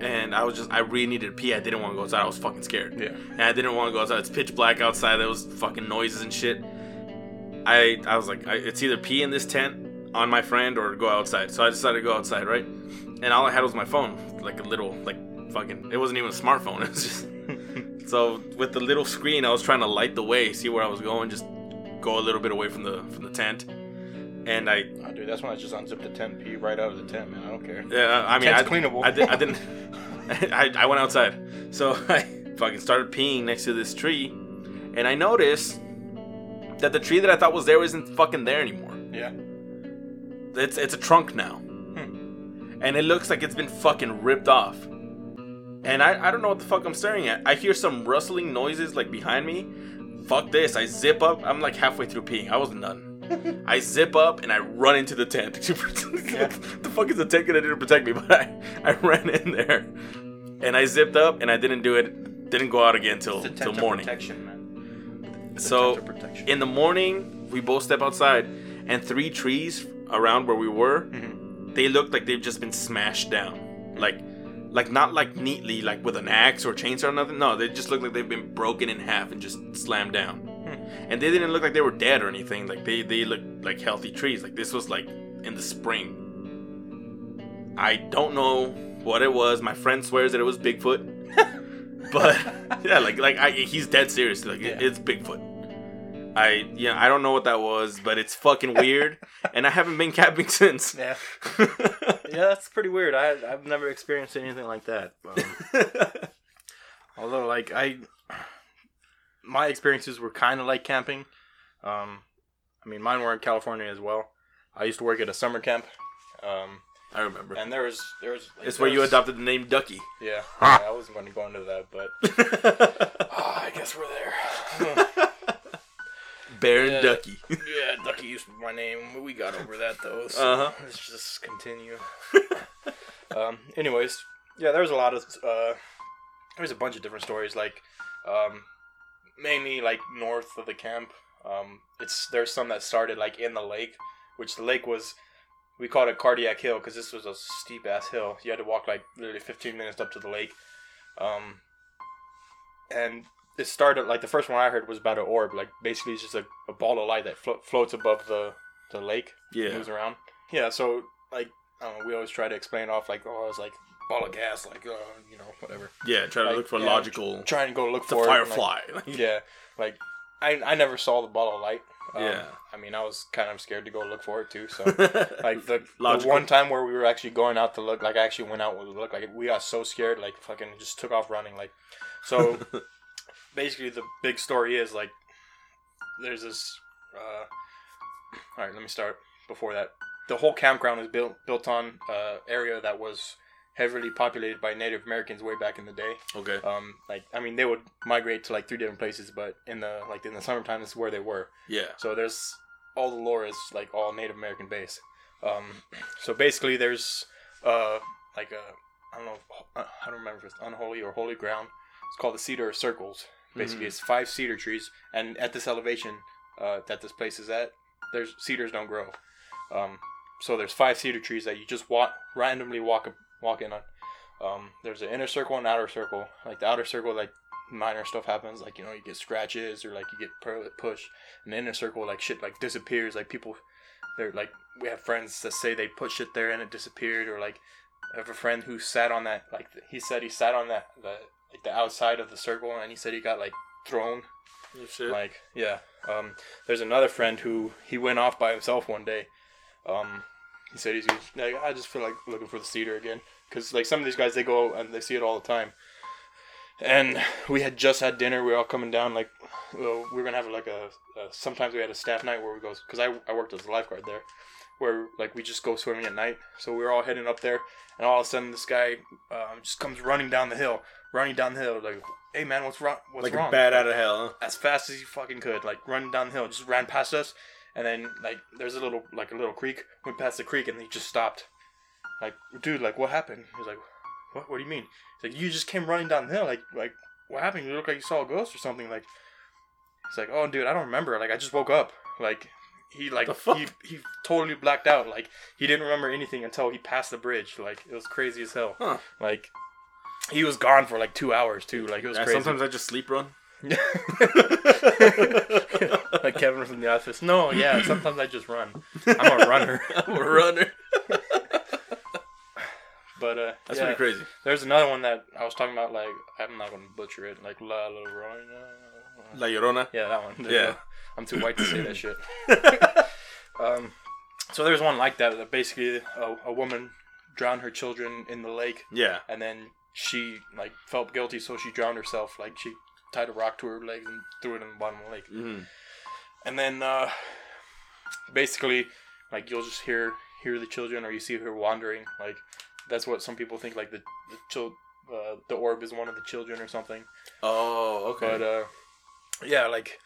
and I was just I really needed to pee. I didn't want to go outside. I was fucking scared.
Yeah.
And I didn't want to go outside. It's pitch black outside. There was fucking noises and shit. I I was like, I, it's either pee in this tent on my friend or go outside. So I decided to go outside, right? And all I had was my phone, like a little, like fucking. It wasn't even a smartphone. It was just. so with the little screen, I was trying to light the way, see where I was going, just go a little bit away from the from the tent. And I,
Oh, dude, that's when I just unzipped the tent, pee right out of the tent, man. I don't care.
yeah, I mean,
Tent's
I,
cleanable.
I, did, I didn't. I, I went outside, so I fucking started peeing next to this tree, and I noticed that the tree that I thought was there isn't fucking there anymore.
Yeah.
It's it's a trunk now, hmm. and it looks like it's been fucking ripped off. And I, I don't know what the fuck I'm staring at. I hear some rustling noises like behind me. Fuck this! I zip up. I'm like halfway through peeing. I wasn't done. I zip up and I run into the tent. the fuck is the tent gonna do to protect me? But I, I ran in there and I zipped up and I didn't do it. Didn't go out again till till morning.
protection, man. It's
So in the morning, we both step outside, and three trees around where we were,
Mhm.
they looked like they've just been smashed down, like, like not like neatly, like with an axe or chainsaw or nothing. No, they just look like they've been broken in half and just slammed down. Hmm. And they didn't look like they were dead or anything. Like they they looked like healthy trees. Like this was like in the spring. I don't know what it was. My friend swears that it was Bigfoot. but yeah, like like I, he's dead serious. Like
Yeah.
it's Bigfoot. I yeah, I don't know what that was, but it's fucking weird, and I haven't been camping since.
yeah. yeah, that's pretty weird. I I've never experienced anything like that. Um, although, like I, my experiences were kind of like camping. Um, I mean, mine were in California as well. I used to work at a summer camp. Um,
I remember.
and there was there was like,
It's where
there
you adopted the name Ducky.
Yeah, yeah, I wasn't going to go into that, but Ah, I guess we're there.
Bear and
Yeah.
Ducky.
yeah, Ducky used to be my name. We got over that though. So
Uh-huh.
Let's just continue. um. Anyways, yeah, there was a lot of uh, there was a bunch of different stories. Like, um, mainly like north of the camp. Um, it's there's some that started like in the lake, which the lake was. We called it Cardiac Hill because this was a steep ass hill. You had to walk like literally 15 minutes up to the lake. Um, and it started like the first one I heard was about an orb. Like basically, it's just a, a ball of light that flo- floats above the the lake,
Yeah.
moves around. Yeah, so like know, we always try to explain off like oh it's like ball of gas, like uh, you know whatever.
Yeah, try to
Like,
look for
yeah,
logical.
Trying to go look for it, and, like,
firefly.
yeah, like I I never saw the ball of light. Um,
Yeah.
I mean I was kind of scared to go look for it too. So
like
like the, the one time where we were actually going out to look, like I actually went out to look, like we got so scared, like fucking just took off running, like so. Basically, the big story is like there's this. Uh, all right, let me start before that. The whole campground is built built on uh, area that was heavily populated by Native Americans way back in the day.
okay.
Um, like I mean, they would migrate to like three different places, but in the like in the summertime, this is where they were.
Yeah.
So there's all the lore is like all Native American based. Um, so basically, there's uh like a I don't know uh, I don't remember if it's unholy or holy ground. It's called the Cedar Circles. Basically,
Mhm.
it's five cedar trees, and at this elevation uh, that this place is at, there's cedars don't grow. Um, so there's five cedar trees that you just walk randomly walk walk in on. Um, there's an inner circle and outer circle. Like the outer circle, like minor stuff happens, like you know you get scratches or like you get pu- pushed. And the inner circle, like shit, like disappears. Like people, they're like we have friends that say they put shit there and it disappeared, or like I have a friend who sat on that. Like he said he sat on that the like the outside of the circle and he said he got like thrown.
Oh, shit.
like yeah um there's another friend who he went off by himself one day. Um he said he's like i just feel like looking for the cedar again. Because like some of these guys they go and they see it all the time. And we had just had dinner we were all coming down like well, we were gonna have like a, a sometimes we had a staff night where we go because I, I worked as a lifeguard there where like we just go swimming at night. So we were all heading up there and all of a sudden this guy um, just comes running down the hill running down the hill like hey man what's wrong what's
like
wrong
a bat out of hell. Huh?
as fast as you fucking could, like running down the hill, just ran past us, and then like there's a little like a little creek, went past the creek, and he just stopped. Like, dude, like what happened? He was like, what? What do you mean? He's like, you just came running down the hill. Like, like what happened? You look like you saw a ghost or something. Like, he's like, oh, dude, I don't remember. Like, I just woke up. Like, he like he he totally blacked out. Like, he didn't remember anything until he passed the bridge. Like, it was crazy as hell.
Huh.
Like, he was gone for like two hours too. Like, it was
Yeah,
crazy.
sometimes I just sleep run.
like Kevin from the office. No, yeah. Sometimes I just run. I'm a runner.
I'm a runner.
But uh,
That's
yeah.
pretty crazy.
There's another one that I was talking about. Like I'm not gonna butcher it. Like La Llorona.
La Llorona.
Yeah, that one.
Yeah.
I'm too white to say that shit. Um, so there's one like that. That basically a, a woman drowned her children in the lake,
Yeah.
and then she like felt guilty, so she drowned herself. Like she tied a rock to her legs and threw it in the bottom of the lake.
hmm
And then uh, basically, like you'll just hear hear the children, or you see her wandering. Like that's what some people think. Like the the chil- uh, the orb is one of the children or something.
Oh, okay.
But uh, yeah, like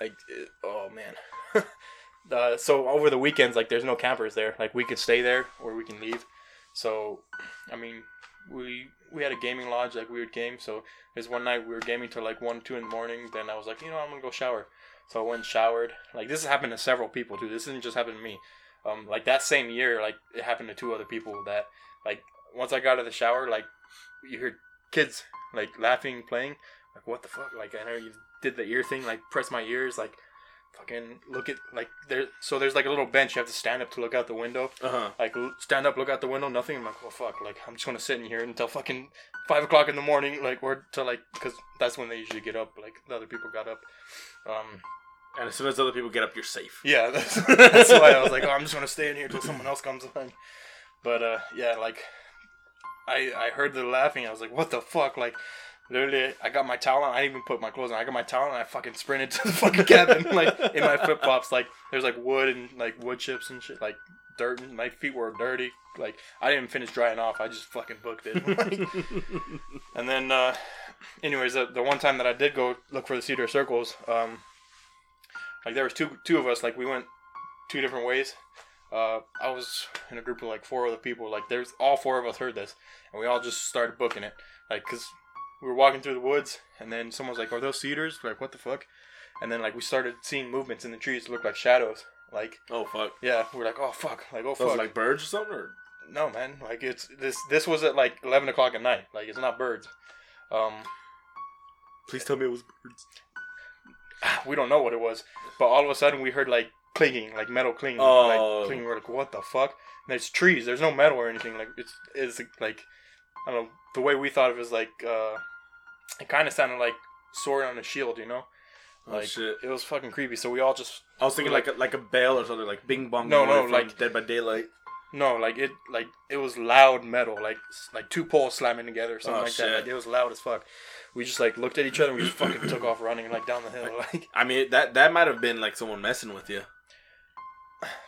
like it, oh man. uh, so over the weekends, like there's no campers there. Like we could stay there or we can leave. So I mean, we we had a gaming lodge. Like we would game. So there's one night we were gaming till like one two in the morning. Then I was like, you know, I'm gonna go shower. So I went and showered. Like this has happened to several people too. This didn't just happen to me. Um, like that same year, like it happened to two other people. That like once I got out of the shower, like you heard kids like laughing, playing. Like what the fuck? Like I know you did the ear thing. Like press my ears. Like fucking look at like there. So there's like a little bench. You have to stand up to look out the window.
Uh huh.
Like stand up, look out the window. Nothing. I'm like, oh fuck. Like I'm just gonna sit in here until fucking five o'clock in the morning. Like or till like because that's when they usually get up. Like the other people got up. Um,
And as soon as other people get up, you're safe.
yeah, that's, that's why I was like, oh, I'm just gonna stay in here till someone else comes along. But uh, yeah, like I I heard the laughing. I was like, what the fuck? Like literally, I got my towel on. I didn't even put my clothes on. I got my towel on. and I fucking sprinted to the fucking cabin, like in my flip flops. Like there's like wood and like wood chips and shit, like dirt. And my feet were dirty. Like I didn't finish drying off. I just fucking booked it. And then, uh, anyways, the, the one time that I did go look for the cedar circles, um, like there was two two of us. Like we went two different ways. Uh, I was in a group of like four other people. Like there's all four of us heard this, and we all just started booking it. Like cause we were walking through the woods, and then someone was like, "Are those cedars?" Like what the fuck? And then like we started seeing movements in the trees that looked like shadows. Like
oh fuck.
yeah, we are like, "Oh fuck!" Like oh fuck Those
like birds or something? Or
no man, like it's this this was at like eleven o'clock at night. Like it's not birds. Um,
please tell me it was birds.
we don't know what it was, but all of a sudden we heard like clinging, like metal clinging,
Oh.
like clinging. We're like, what the fuck? And there's trees. There's no metal or anything. Like it's it's like I don't know. The way we thought of it was like uh, it kind of sounded like sword on a shield, you know?
Oh
Like
shit.
it was fucking creepy. So we all just
I was thinking like a, like a bell or something, like Bing Bong.
No, no, like-
Dead by Daylight.
no, like it like it was loud metal, like like two poles slamming together, or something
Oh,
like
shit.
that. Like, it was loud as fuck. We just like looked at each other and we just fucking took off running like down the hill, like
I mean, that that might have been like someone messing with you.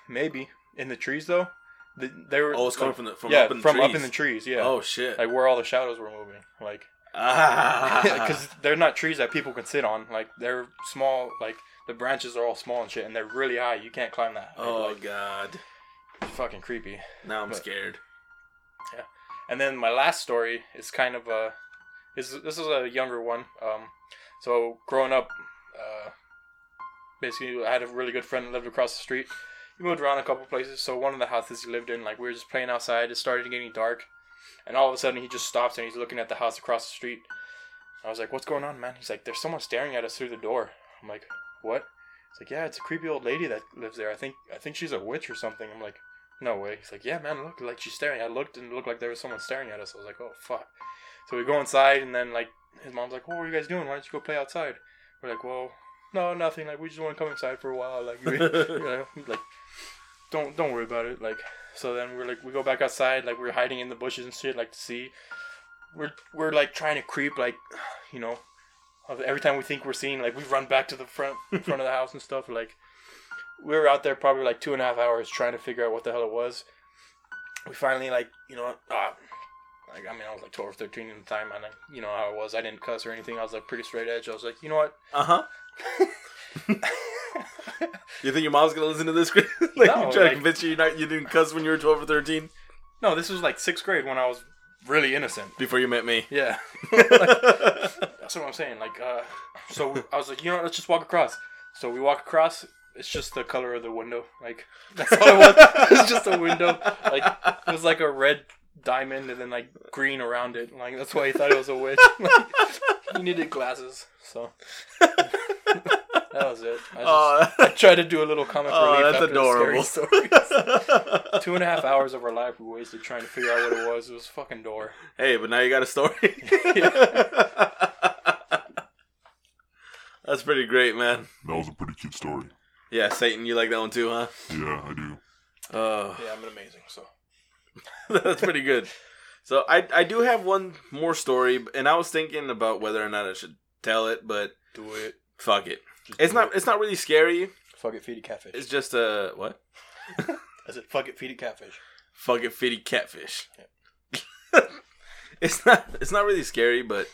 maybe in the trees though. The, they were
Oh, it's coming
like,
from the from
yeah
up in the
from
trees.
up in the trees, yeah.
Oh shit.
like where all the shadows were moving like
ah.
because they're not trees that people can sit on like they're small like the branches are all small and shit and they're really high you can't climb that
oh
like
god.
fucking creepy
Now I'm
But-
scared. Yeah.
And then my last story is kind of a is this is a younger one um so growing up uh basically i had a really good friend that lived across the street he moved around a couple places so one of the houses he lived in like we were just playing outside it started getting dark and all of a sudden he just stops and he's looking at the house across the street. I was like what's going on man? He's like there's someone staring at us through the door. I'm like what? He's like yeah it's a creepy old lady that lives there. I think i think she's a witch or something. I'm like no way. He's like yeah man look like she's staring. I looked and it looked like there was someone staring at us. I was like oh fuck. So we go inside and then like his mom's like, "Oh, what are you guys doing? Why don't you go play outside?" We're like, "Well, no, nothing. Like we just want to come inside for a while. Like, we, you know, like don't don't worry about it. Like so then we're like we go back outside. Like we're hiding in the bushes and shit. Like to see. We're we're like trying to creep. Like you know, every time we think we're seeing, like we run back to the front front of the house and stuff. Like we were out there probably like two and a half hours trying to figure out what the hell it was. We finally like you know. Uh, like I mean, I was like twelve or thirteen at the time, and I, you know how I was. I didn't cuss or anything. I was like pretty straight edge. I was like, you know what?
Uh huh. You think your mom's gonna listen to this? like
No,
you try to convince you you're not you didn't cuss when you were twelve or thirteen?
no, this was like sixth grade when I was really innocent.
Before you met me.
Yeah. That's what I'm saying. Like, uh, so I was like, you know, what, let's just walk across. So we walk across. It's just the color of the window. Like that's all it was. it's just a window. Like it was like a red diamond and then like green around it. Like that's why he thought it was a witch. Like, he needed glasses. So that was it. I, just,
Oh,
I tried to do a little comic
oh,
relief
that's
after
adorable.
the scary stories. Two and a half hours of our life we wasted trying to figure out what it was. It was fucking door.
hey, but now you got a story. That's pretty great, man.
That was a pretty cute story.
Yeah, Satan, you like that one too, huh?
Yeah, I do.
Oh,
Yeah, I'm amazing. So
that's pretty good. So I I do have one more story, and I was thinking about whether or not I should tell it, but
do it.
fuck it.
Just
It's not
it.
it's not really scary.
Fuck it, feed it catfish.
It's just a what?
I said, fuck it, feed it catfish.
Fuck it, fitty catfish. it's not it's not really scary, but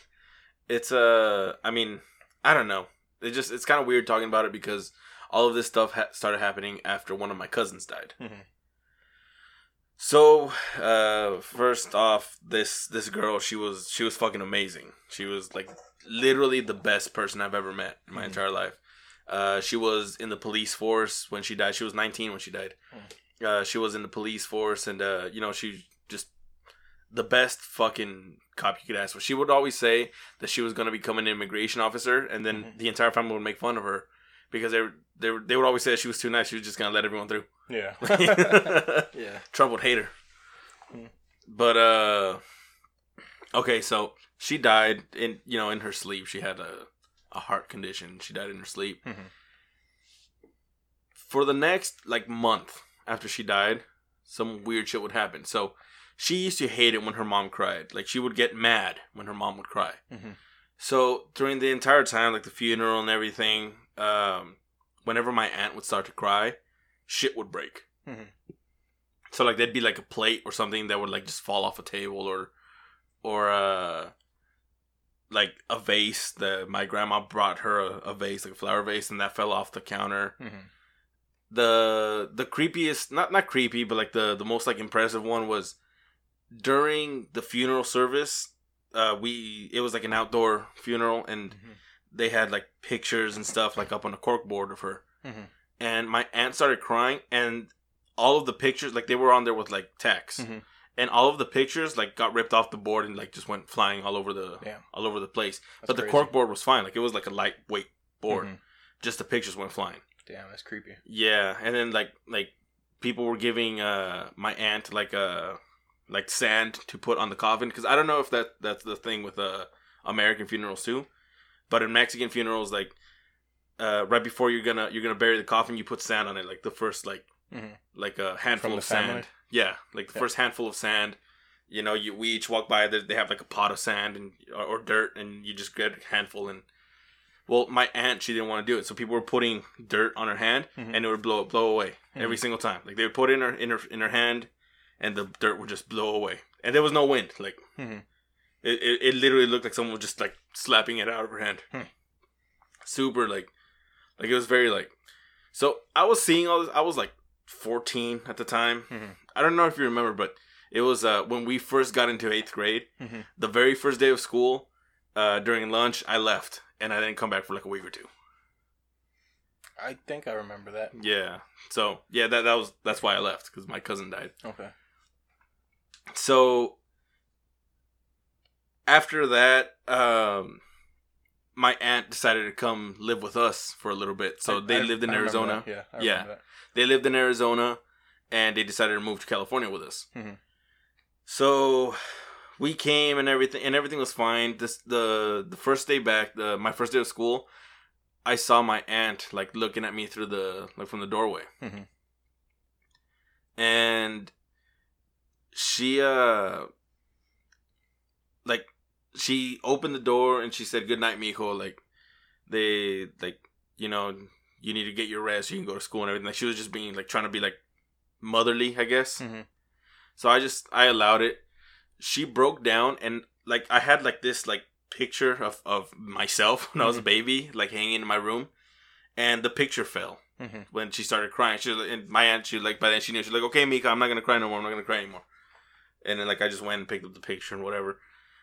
it's uh I mean I don't know. It just it's kind of weird talking about it because all of this stuff ha- started happening after one of my cousins died.
Mhm.
So uh first off, this this girl she was she was fucking amazing. She was like literally the best person I've ever met in my
Mhm.
entire life. Uh, she was in the police force when she died. She was 19 when she died. Uh, she was in the police force, and uh, you know she just the best fucking cop you could ask for. She would always say that she was gonna become an immigration officer, and then
Mhm.
the entire family would make fun of her because they they they would always say that she was too nice. She was just gonna let everyone through.
Yeah. yeah.
Trump would hate her.
Hmm.
But uh okay, so she died in you know in her sleep. She had a a heart condition. She died in her sleep.
Mhm.
For the next like month after she died, some weird shit would happen. So she used to hate it when her mom cried. Like she would get mad when her mom would cry.
Mhm.
So during the entire time, like the funeral and everything, um, whenever my aunt would start to cry, shit would break.
Mhm.
So like there'd be like a plate or something that would like just fall off a table or or uh like a vase that my grandma brought her a, a vase like a flower vase and that fell off the counter.
Mhm.
The the creepiest not not creepy but like the the most like impressive one was during the funeral service. Uh, we it was like an outdoor funeral and
Mhm.
they had like pictures and stuff like up on a cork board of her
Mhm.
and my aunt started crying and all of the pictures like they were on there with like text
Mhm.
And all of the pictures like got ripped off the board and like just went flying all over the
Damn.
all over the place
That's
but the
crazy.
cork board was fine like it was like a lightweight board
Mhm.
just the pictures went flying
Damn, that's creepy.
yeah and then like like people were giving uh my aunt like uh like sand to put on the coffin because i don't know if that that's the thing with uh american funerals too but in mexican funerals like uh right before you're gonna you're gonna bury the coffin you put sand on it like the first like
Mhm.
like a handful of
family?
sand yeah like the
Yeah.
first handful of sand you know you we each walk by they they have like a pot of sand and or, or dirt and you just get a handful and well my aunt she didn't want to do it so people were putting dirt on her hand
Mhm.
and it would blow blow away
Mhm.
every single time like they would put it in her in her in her hand and the dirt would just blow away and there was no wind like
Mhm.
it, it, it literally looked like someone was just like slapping it out of her hand
Hmm.
super like like it was very like so i was seeing all this i was like 14 at the time
Mhm.
i don't know if you remember but it was uh when we first got into eighth grade
Mhm.
the very first day of school uh during lunch i left and i didn't come back for like a week or two
I think I remember that.
yeah so yeah that, that was that's why i left because my cousin died
Okay.
so after that um my aunt decided to come live with us for a little bit so
I-
they
I-
lived in
I
arizona.
Yeah.
Yeah. they lived in arizona and they decided to move to california with us
Mhm.
so we came and everything and everything was fine this the the first day back the my first day of school i saw my aunt like looking at me through the like from the doorway
Mhm.
and she uh like she opened the door and she said good night mijo like they like you know you need to get your rest you can go to school and everything like she was just being like trying to be like motherly i guess
Mhm.
so i just i allowed it she broke down and like i had like this like picture of of myself when i was a
Mhm.
baby like hanging in my room and the picture fell
Mhm.
when she started crying. She was, and my aunt, she was like by then she knew she was like, okay, Mika, I'm not gonna cry no more. I'm not gonna cry anymore. and then like I just went and picked up the picture and whatever.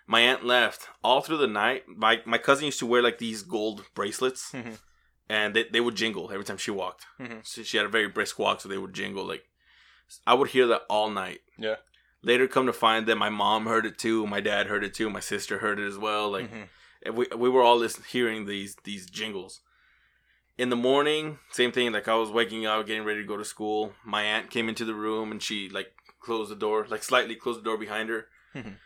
My aunt left all through the night. My my cousin used to wear like these gold bracelets,
Mhm.
and they they would jingle every time she walked.
Mhm.
So she had a very brisk walk, so they would jingle. Like I would hear that all night.
Yeah.
Later, come to find that my mom heard it too. My dad heard it too. My sister heard it as well. Like
Mhm.
we we were all listening, hearing these these jingles. In the morning, same thing. Like I was waking up, getting ready to go to school. My aunt came into the room and she like closed the door, like slightly closed the door behind her,
Mhm.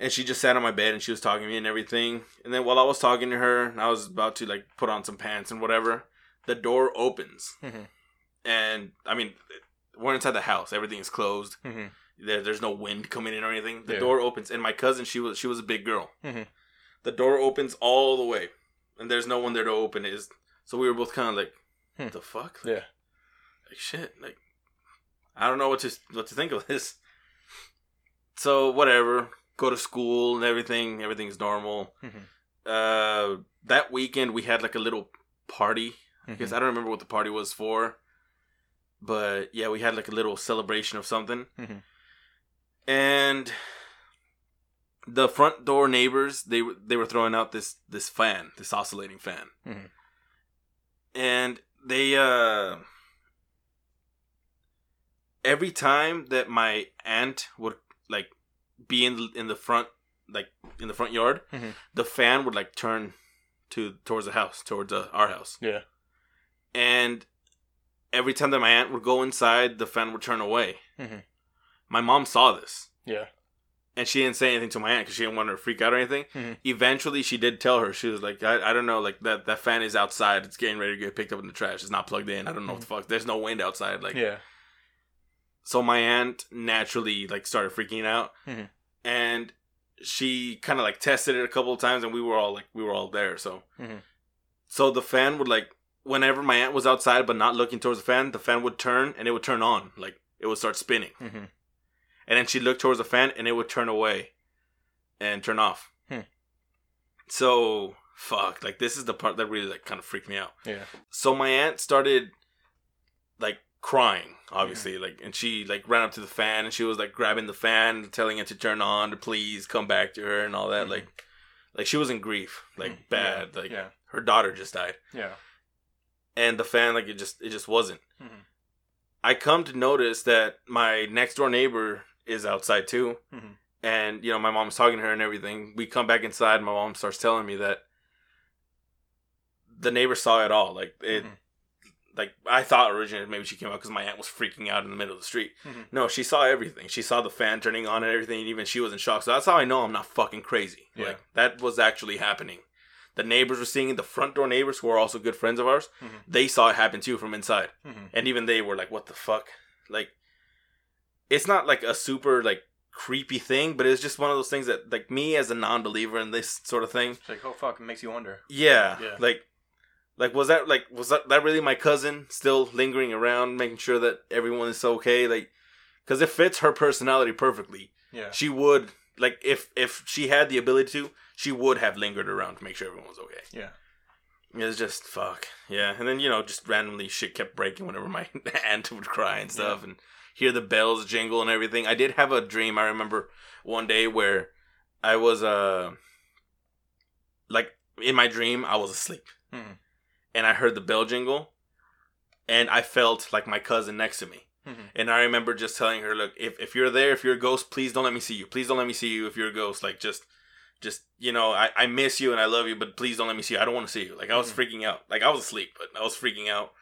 And she just sat on my bed and she was talking to me and everything. And then while I was talking to her, and I was about to like put on some pants and whatever, the door opens,
Mhm.
and I mean, we're inside the house. Everything is closed.
Mhm.
There, there's no wind coming in or anything. The
Yeah.
door opens, and my cousin, she was she was a big girl.
Mhm.
The door opens all the way, and there's no one there to open it. Is so we were both kind of like,
Hmm.
The fuck?" Like,
Yeah.
like shit. Like I don't know what to what to think of this. So whatever, go to school and everything. Everything's normal.
Mhm.
Uh, that weekend we had like a little party. I guess
Mhm.
I don't remember what the party was for, but yeah, we had like a little celebration of something,
Mhm.
and the front door neighbors they were they were throwing out this this fan, this oscillating fan,
Mhm.
and they uh every time that my aunt would like be in the, in the front like in the front yard,
Mhm.
the fan would like turn to towards the house, towards uh, our house
Yeah.
and every time that my aunt would go inside, the fan would turn away.
Mhm.
My mom saw this,
Yeah.
and she didn't say anything to my aunt because she didn't want her to freak out or anything.
Mhm.
Eventually, she did tell her. She was like, I, "I don't know, like that that fan is outside. It's getting ready to get picked up in the trash. It's not plugged in. I don't know what the fuck. There's no wind outside. Like,
Yeah.
So my aunt naturally like started freaking out,
Mhm.
and she kind of like tested it a couple of times, and we were all like, we were all there. So,
Mhm.
so the fan would like whenever my aunt was outside but not looking towards the fan, the fan would turn and it would turn on, like it would start spinning,
Mhm.
and then she'd look towards the fan and it would turn away, and turn off.
Hmm.
So fuck, like this is the part that really like kind of freaked me out
Yeah.
so my aunt started like crying obviously like and she like ran up to the fan and she was like grabbing the fan telling it to turn on to please come back to her and all that
Mhm.
like like she was in grief like
Mm,
bad
yeah,
like
yeah.
her daughter just died
Yeah.
and the fan like it just it just wasn't
Mhm.
i come to notice that my next door neighbor is outside too
Mhm.
and you know my mom's talking to her and everything we come back inside my mom starts telling me that the neighbor saw it all like it
Mhm.
Like I thought originally maybe she came out because my aunt was freaking out in the middle of the street.
Mhm.
No, she saw everything. She saw the fan turning on and everything. And even she was in shock. So that's how I know I'm not fucking crazy.
Yeah.
Like that was actually happening. The neighbors were seeing it. The front door neighbors, who are also good friends of ours,
Mhm.
they saw it happen too from inside,
Mhm.
and even they were like, "What the fuck?" Like, it's not like a super like creepy thing, but it's just one of those things that like me as a non-believer in this sort of thing,
It's like, oh fuck, it makes you wonder.
yeah,
Yeah.
like like was that like was that, that really my cousin still lingering around making sure that everyone is okay? Like because it fits her personality perfectly.
Yeah.
she would like if if she had the ability to she would have lingered around to make sure everyone was okay.
Yeah.
it's just fuck. Yeah. And then you know just randomly shit kept breaking whenever my aunt would cry and stuff and hear the bells jingle and everything. I did have a dream i remember one day where i was uh like in my dream i was asleep.
Mhm.
And I heard the bell jingle, and I felt like my cousin next to me.
Mhm.
And I remember just telling her, "Look, if, if you're there, if you're a ghost, please don't let me see you. Please don't let me see you if you're a ghost. Like just, just you know, I, I miss you and I love you, but please don't let me see you. I don't want to see you. Like I was
Mhm.
freaking out. Like I was asleep, but I was freaking out.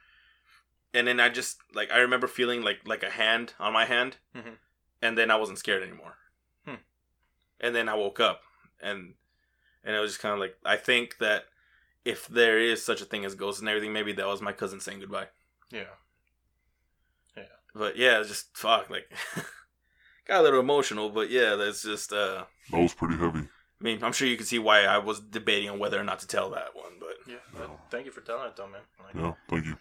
And then I just like I remember feeling like like a hand on my hand,
Mhm.
and then I wasn't scared anymore.
Hmm.
And then I woke up, and and it was just kind of like I think that if there is such a thing as ghosts and everything, maybe that was my cousin saying goodbye.
Yeah. Yeah.
But yeah, it's just fuck like got a little emotional, but yeah, that's just uh
That was pretty heavy.
I mean, I'm sure you can see why I was debating on whether or not to tell that one, but
Yeah. But thank you for telling it though, man. Like,
Yeah, thank you.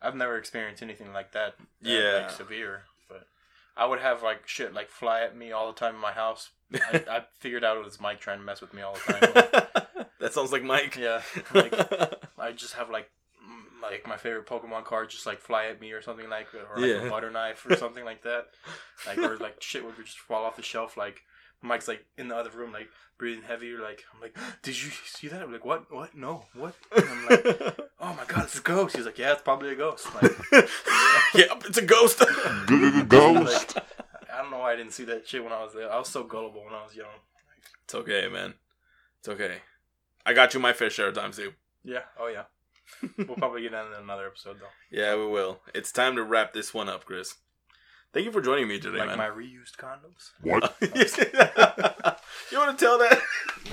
I've never experienced anything like that. that,
Yeah.
Like, severe. But I would have like shit like fly at me all the time in my house. I, I figured out it was Mike trying to mess with me all the time.
That sounds like Mike.
yeah. Like I just have like like my favorite Pokemon card just like fly at me or something like, or like
Yeah.
a butter knife or something like that, like or like shit would just fall off the shelf. Like Mike's like in the other room, like breathing heavy. Like I'm like, did you see that? I'm like, what? What? No, what? And I'm like, oh my god, it's a ghost. He's like, yeah, it's probably a ghost. I'm like,
yep, it's a ghost.
Ghost.
I don't know why I didn't see that shit when I was there. I was so gullible when I was young.
it's okay, man. It's okay. I got you my fair share of times too.
Yeah. Oh yeah. we'll probably get that in another episode though.
Yeah, we will. It's time to wrap this one up, Chris. Thank you for joining me today,
like
man.
my reused condoms.
What?
you want to tell that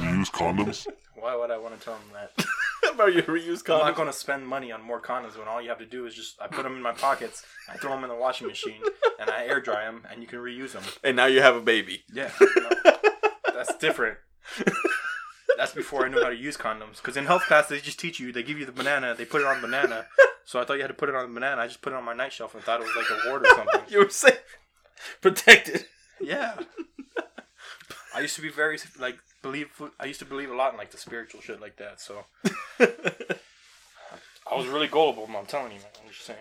You use condoms?
Why would I want to tell them that?
about your reused condoms.
I'm not going to spend money on more condoms when all you have to do is just I put them in my pockets, I throw them in the washing machine, and I air dry them, and you can reuse them.
and now you have a baby.
Yeah, that's different. That's before I knew how to use condoms. Because in health class, they just teach you. They give you the banana. They put it on the banana. So I thought you had to put it on the banana. I just put it on my night shelf and thought it was like a ward or something.
You were safe, protected.
Yeah. I used to be very like believe. I used to believe a lot in like the spiritual shit like that. So I was really gullible. I'm telling you, man. I'm just saying.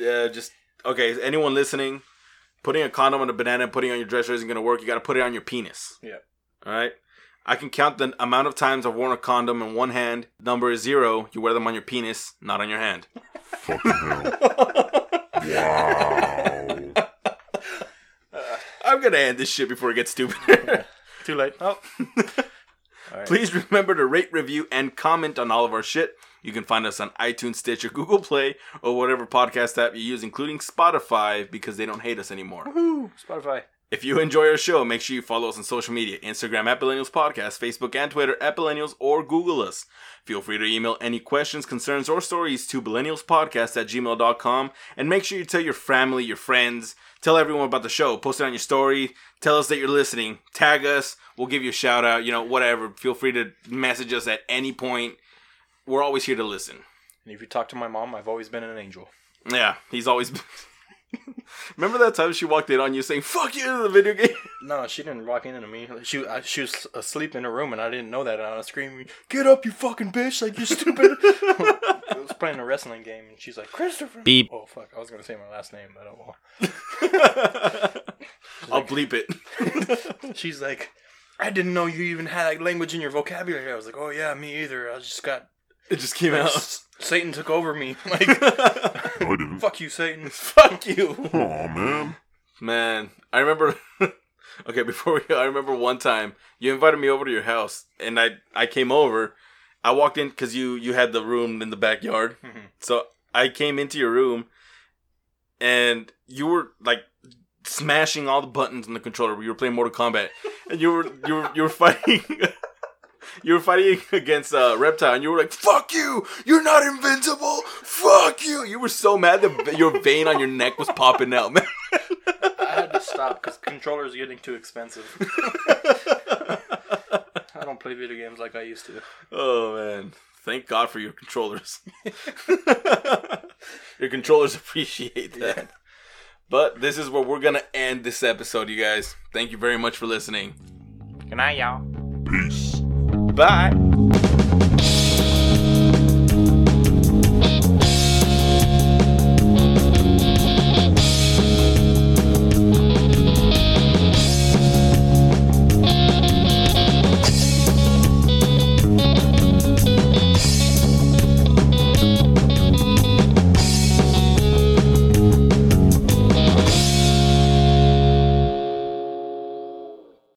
Yeah, just okay. Anyone listening, putting a condom on a banana and putting it on your dresser isn't gonna work. You got to put it on your penis.
Yeah.
All right. I can count the amount of times I've worn a condom in one hand. Number is zero. You wear them on your penis, not on your hand.
Fucking hell. Wow.
I'm gonna end this shit before it gets stupid.
Too late. Oh. Alright.
Please remember to rate, review, and comment on all of our shit. You can find us on iTunes, Stitcher, Google Play, or whatever podcast app you use, including Spotify, because they don't hate us anymore.
Woo, Spotify.
If you enjoy our show, make sure you follow us on social media Instagram at Billennials Podcast, Facebook and Twitter at Billennials, or Google us. Feel free to email any questions, concerns, or stories to billennialspodcast at gmail.com. And make sure you tell your family, your friends, tell everyone about the show. Post it on your story. Tell us that you're listening. Tag us. We'll give you a shout out. You know, whatever. Feel free to message us at any point. We're always here to listen.
And if you talk to my mom, I've always been an angel.
Yeah, he's always. Remember that time she walked in on you saying "fuck you" to the video game?
No, she didn't walk in on me. She I, she was asleep in her room, and I didn't know that. And I was screaming, "Get up, you fucking bitch! Like you stupid!" I was playing a wrestling game, and she's like, "Christopher."
Beep.
Oh fuck! I was gonna say my last name, but oh well.
I'll bleep it.
She's like, "I didn't know you even had like language in your vocabulary." I was like, "Oh yeah, me either." I just got
It just came out.
Satan took over me. Like,
No, I didn't.
fuck you, Satan.
Fuck you.
Oh man.
Man, I remember. okay, before we I remember one time you invited me over to your house, and I I came over. I walked in because you you had the room in the backyard,
Mhm.
so I came into your room, and you were like smashing all the buttons on the controller. You were playing Mortal Kombat, and you were you were you were fighting. You were fighting against uh, Reptile, and you were like, "Fuck you! You're not invincible! Fuck you!" You were so mad that your vein on your neck was popping out, man.
I had to stop because controllers are getting too expensive. I don't play video games like I used to.
Oh man. Thank God for your controllers. your controllers appreciate that. But this is where we're gonna end this episode, you guys. Thank you very much for listening.
Good night, y'all.
Peace.
Bye.